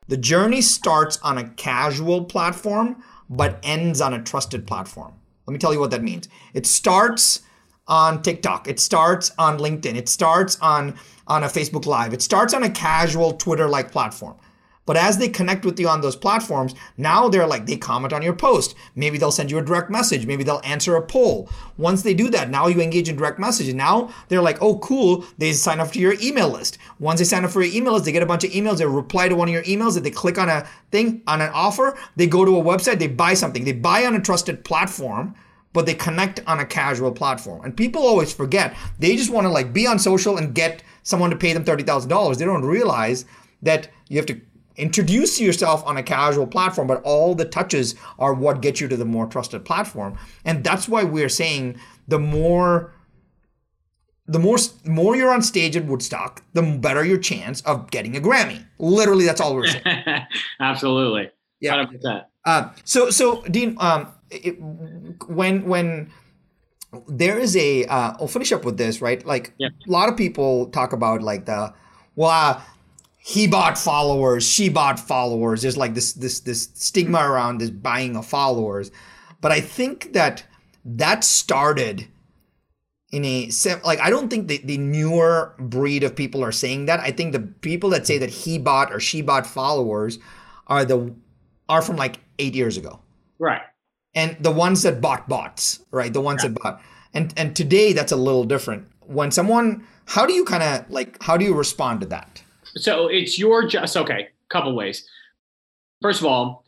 The journey starts on a casual platform, but ends on a trusted platform. Let me tell you what that means. It starts on TikTok. It starts on LinkedIn. It starts on on a Facebook Live. It starts on a casual Twitter-like platform. But as they connect with you on those platforms, now they're like, they comment on your post. Maybe they'll send you a direct message. Maybe they'll answer a poll. Once they do that, now you engage in direct message. And Now they're like, oh, cool. They sign up to your email list. Once they sign up for your email list, they get a bunch of emails. They reply to one of your emails. If they click on a thing, on an offer, they go to a website, they buy something. They buy on a trusted platform but they connect on a casual platform. And people always forget. They just want to like be on social and get someone to pay them $30,000. They don't realize that you have to introduce yourself on a casual platform, but all the touches are what get you to the more trusted platform. And that's why we're saying the more the more more you're on stage at Woodstock, the better your chance of getting a Grammy. Literally, that's all we're saying. [LAUGHS] Absolutely. Yeah. Uh, so so Dean, um, it, when when there is a, uh, I'll finish up with this, right? Like yeah. a lot of people talk about like the, well, uh, he bought followers, she bought followers. There's like this this this stigma around this buying of followers, but I think that that started in a like I don't think the, the newer breed of people are saying that. I think the people that say that he bought or she bought followers are the are from like eight years ago. Right. And the ones that bought bots, right? The ones yeah. that bought. And and today that's a little different. When someone how do you kind of like how do you respond to that? So it's your just okay. Couple ways. First of all,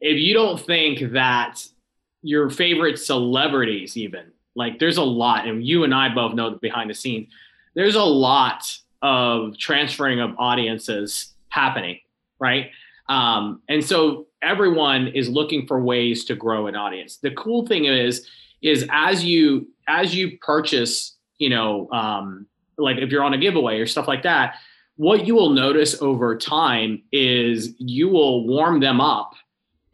if you don't think that your favorite celebrities, even like there's a lot, and you and I both know that behind the scenes, there's a lot of transferring of audiences happening, right? Um, and so everyone is looking for ways to grow an audience. The cool thing is, is as you as you purchase, you know, um, like if you're on a giveaway or stuff like that, what you will notice over time is you will warm them up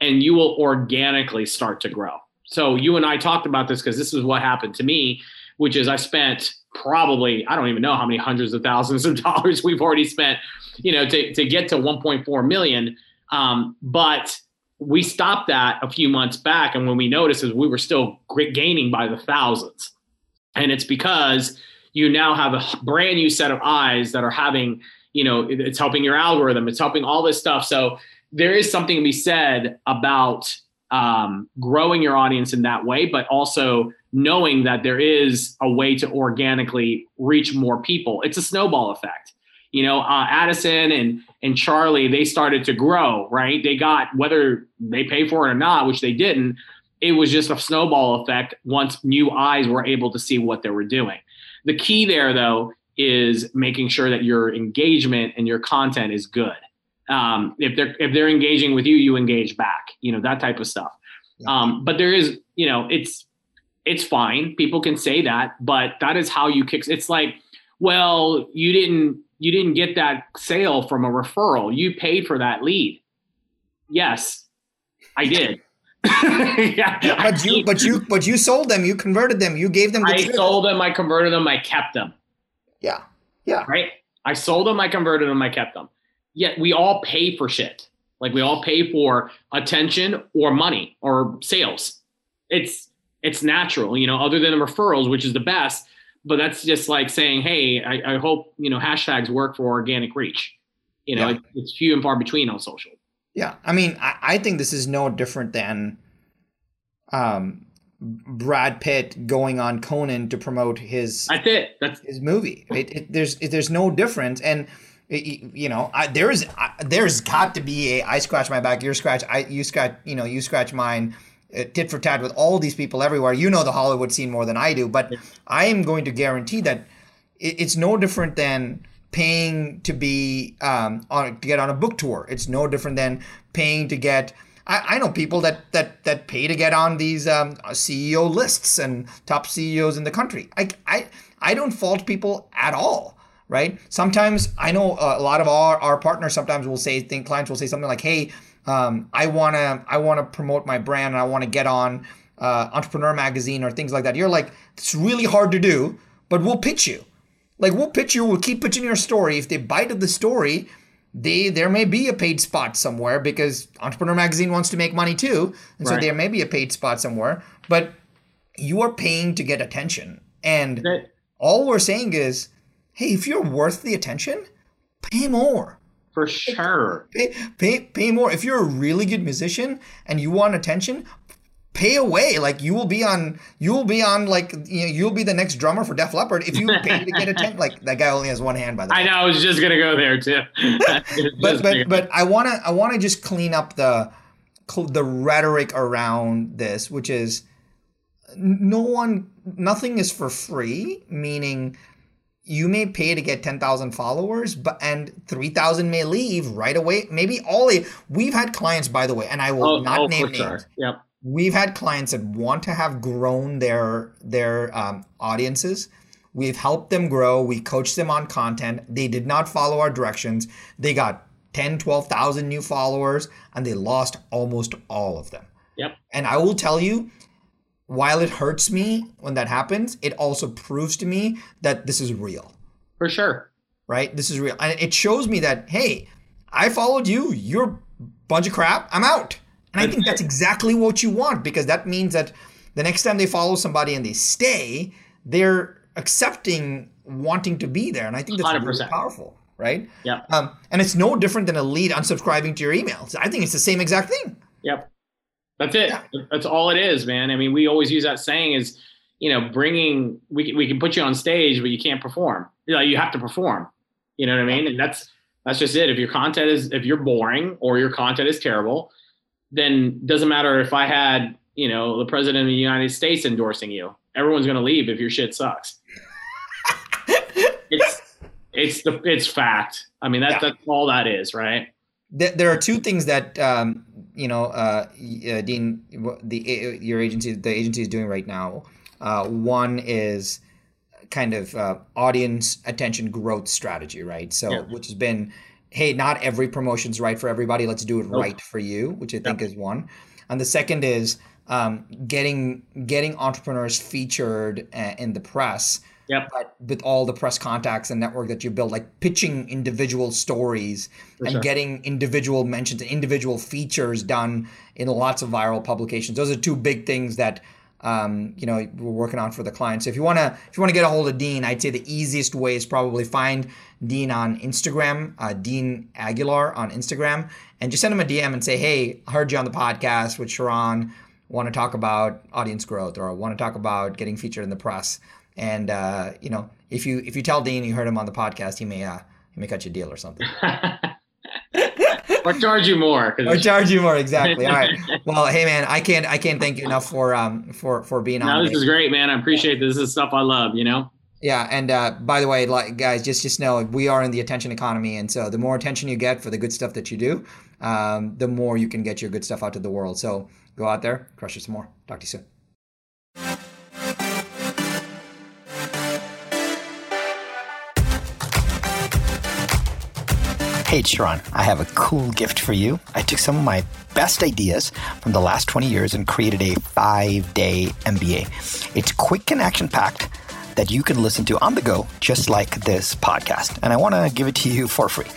and you will organically start to grow. So you and I talked about this because this is what happened to me, which is I spent probably I don't even know how many hundreds of thousands of [LAUGHS] dollars we've already spent, you know, to to get to 1.4 million. Um, but we stopped that a few months back, and when we noticed is we were still gaining by the thousands, and it's because you now have a brand new set of eyes that are having, you know, it's helping your algorithm, it's helping all this stuff. So there is something to be said about um, growing your audience in that way, but also knowing that there is a way to organically reach more people. It's a snowball effect. You know, uh, Addison and and Charlie, they started to grow, right? They got whether they pay for it or not, which they didn't. It was just a snowball effect once new eyes were able to see what they were doing. The key there, though, is making sure that your engagement and your content is good. Um, if they're if they're engaging with you, you engage back. You know that type of stuff. Yeah. Um, but there is, you know, it's it's fine. People can say that, but that is how you kick. It's like, well, you didn't you didn't get that sale from a referral. You paid for that lead. Yes, I did. [LAUGHS] yeah, but you, but you, but you sold them. You converted them. You gave them. The I sold them. I converted them. I kept them. Yeah, yeah. Right. I sold them. I converted them. I kept them. Yet we all pay for shit. Like we all pay for attention or money or sales. It's it's natural, you know, other than the referrals, which is the best. But that's just like saying, hey, I, I hope you know hashtags work for organic reach. You know, Yeah. it, it's few and far between on social. Yeah, I mean, I, I think this is no different than um, Brad Pitt going on Conan to promote his That's it. That's his movie. It, it, there's it, there's no difference, and you know, I, there is I, there's got to be a I scratch my back, you scratch, I you scratch, you know, you scratch mine. Uh, tit for tat with all these people everywhere. You know the Hollywood scene more than I do, but I am going to guarantee that it, it's no different than paying to be um, on to get on a book tour. It's no different than paying to get. I, I know people that that that pay to get on these um, CEO lists and top CEOs in the country. I I I don't fault people at all. Right. Sometimes I know a lot of our, our partners sometimes will say think clients will say something like, "Hey, um, I wanna I wanna promote my brand and I want to get on uh, Entrepreneur Magazine or things like that." You're like, "It's really hard to do, but we'll pitch you." Like we'll pitch you, we'll keep pitching your story. If they bite of the story, they there may be a paid spot somewhere because Entrepreneur Magazine wants to make money too, and so there may be a paid spot somewhere. But you are paying to get attention, and all we're saying is, hey, if you're worth the attention, pay more. For sure. Pay, pay, pay more. If you're a really good musician and you want attention, pay away. Like you will be on, you will be on, like you know, you'll be the next drummer for Def Leppard if you pay to get attention. Like that guy only has one hand, by the [LAUGHS] way. I know. I was just gonna go there too. [LAUGHS] [LAUGHS] But but but I wanna I wanna just clean up the the rhetoric around this, which is no one, nothing is for free. Meaning. You may pay to get 10,000 followers, but and 3,000 may leave right away. Maybe all we've had clients, by the way, and I will oh, not oh, name names. sure. Yep. we've had clients that want to have grown their their um, audiences we've helped them grow we coached them on content they did not follow our directions they got 10 12,000 new followers and they lost almost all of them Yep. and i will tell you while it hurts me when that happens it also proves to me that this is real. For sure. right? This is real. And it shows me that hey i followed you. You're a bunch of crap. I'm out. And i think that's exactly what you want because that means that the next time they follow somebody and they stay they're accepting wanting to be there. And i think that's really 100%. powerful. Right? Yeah. um, and it's no different than a lead unsubscribing to your emails i think it's the same exact thing. Yep. That's it. Yeah. That's all it is, man. I mean, we always use that saying is, you know, bringing we can, we can put you on stage, but you can't perform. You know, you have to perform. You know what I mean? And that's that's just it. If your content is if you're boring or your content is terrible, then doesn't matter if I had you know the president of the United States endorsing you. Everyone's gonna leave if your shit sucks. [LAUGHS] it's it's the it's fact. I mean that Yeah. that's all that is, right? There, there are two things that um, you know, uh, uh, Dean, the your agency, the agency is doing right now. Uh, one is kind of uh, audience attention growth strategy, right? So, Yeah. which has been, hey, not every promotion's right for everybody. Let's do it Nope. right for you, which I think is one. And the second is um, getting getting entrepreneurs featured uh, in the press. Yep. But with all the press contacts and network that you build, like pitching individual stories For and sure. getting individual mentions and individual features done in lots of viral publications. Those are two big things that um, you know we're working on for the client. So if you wanna if you wanna get a hold of Dean, I'd say the easiest way is probably find Dean on Instagram, uh, Dean Aguilar on Instagram, and just send him a DM and say, hey, I heard you on the podcast with Sharran. Want to talk about audience growth or want to talk about getting featured in the press. And uh, you know, if you if you tell Dean you heard him on the podcast, he may uh, he may cut you a deal or something. [LAUGHS] or charge you more. or charge you more exactly all right [LAUGHS] well hey man i can't i can't thank you enough for um for for being No, on this is great, man. I appreciate this. This is stuff I love, you know? yeah and uh by the way like guys just just know we are in the attention economy and so the more attention you get for the good stuff that you do um the more you can get your good stuff out to the world so go out there crush it some more talk to you soon Hey, Sharran. I have a cool gift for you. I took some of my best ideas from the last 20 years and created a five day MBA. It's quick and action packed that you can listen to on the go, just like this podcast. And I want to give it to you for free.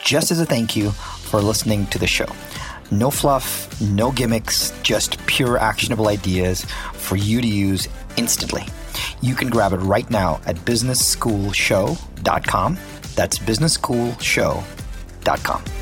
just as a thank you for listening to the show. No fluff, no gimmicks, just pure actionable ideas for you to use instantly. You can grab it right now at businessschoolshow.com. That's businessschoolshow.com. Dot com.